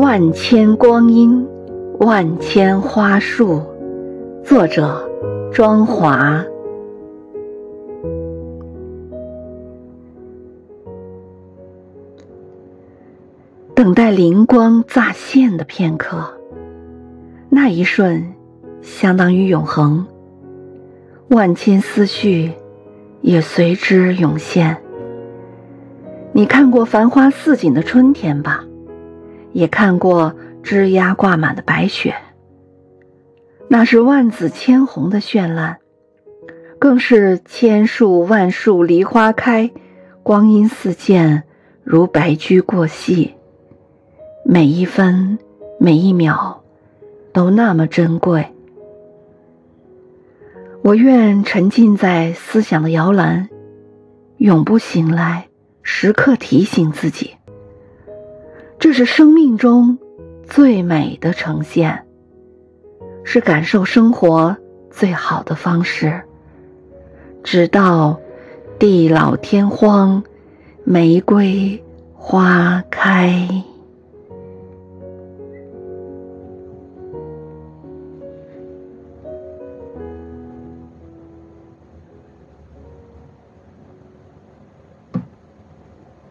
万千光阴，万千花树。作者：庄华。等待灵光乍现的片刻，那一瞬，相当于永恒。万千思绪也随之涌现。你看过繁花似锦的春天吧？也看过枝桠挂满的白雪，那是万紫千红的绚烂，更是千树万树梨花开，光阴似箭，如白驹过隙。每一分每一秒，都那么珍贵。我愿沉浸在思想的摇篮，永不醒来，时刻提醒自己。这是生命中最美的呈现，是感受生活最好的方式。直到地老天荒，玫瑰花开。